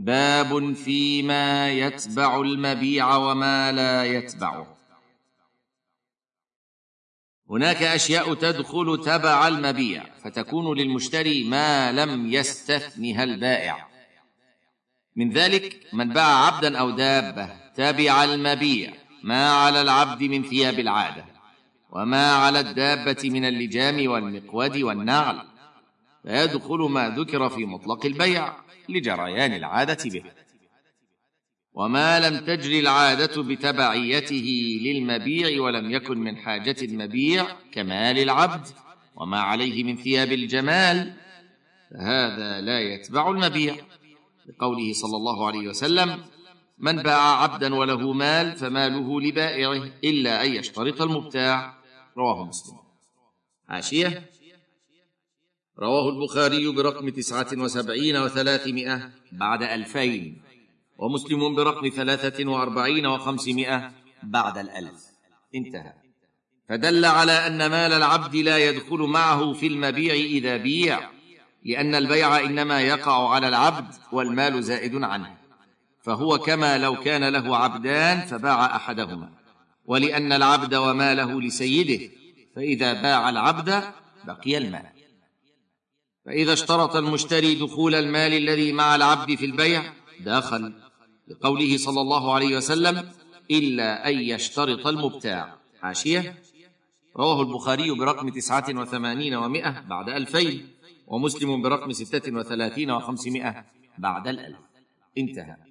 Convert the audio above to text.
باب فيما يتبع المبيع وما لا يتبعه هناك أشياء تدخل تبع المبيع فتكون للمشتري ما لم يستثنها البائع. من ذلك من باع عبدا أو دابة تبع المبيع ما على العبد من ثياب العادة وما على الدابة من اللجام والمقود والنعل. فيدخل ما ذكر في مطلق البيع لجريان العادة به. وما لم تجري العادة بتبعيته للمبيع ولم يكن من حاجة المبيع كمال العبد وما عليه من ثياب الجمال فهذا لا يتبع المبيع. لقوله صلى الله عليه وسلم من باع عبدا وله مال فماله لبائعه إلا أن يشترط المبتاع. رواه مسلم. حاشيه رواه البخاري برقم تسعة وسبعين وثلاثمائة بعد ألفين ومسلم برقم ثلاثة وأربعين وخمسمائة بعد الألف. انتهى. فدل على أن مال العبد لا يدخل معه في المبيع إذا بيع لأن البيع إنما يقع على العبد والمال زائد عنه. فهو كما لو كان له عبدان فباع أحدهما. ولأن العبد وماله لسيده فإذا باع العبد بقي المال. فإذا اشترط المشتري دخول المال الذي مع العبد في البيع دخل لقوله صلى الله عليه وسلم إلا أن يشترط المبتاع. حاشية؟ رواه البخاري برقم تسعة وثمانين ومائة بعد ألفين ومسلم برقم ستة وثلاثين وخمسمائة بعد الألف. انتهى.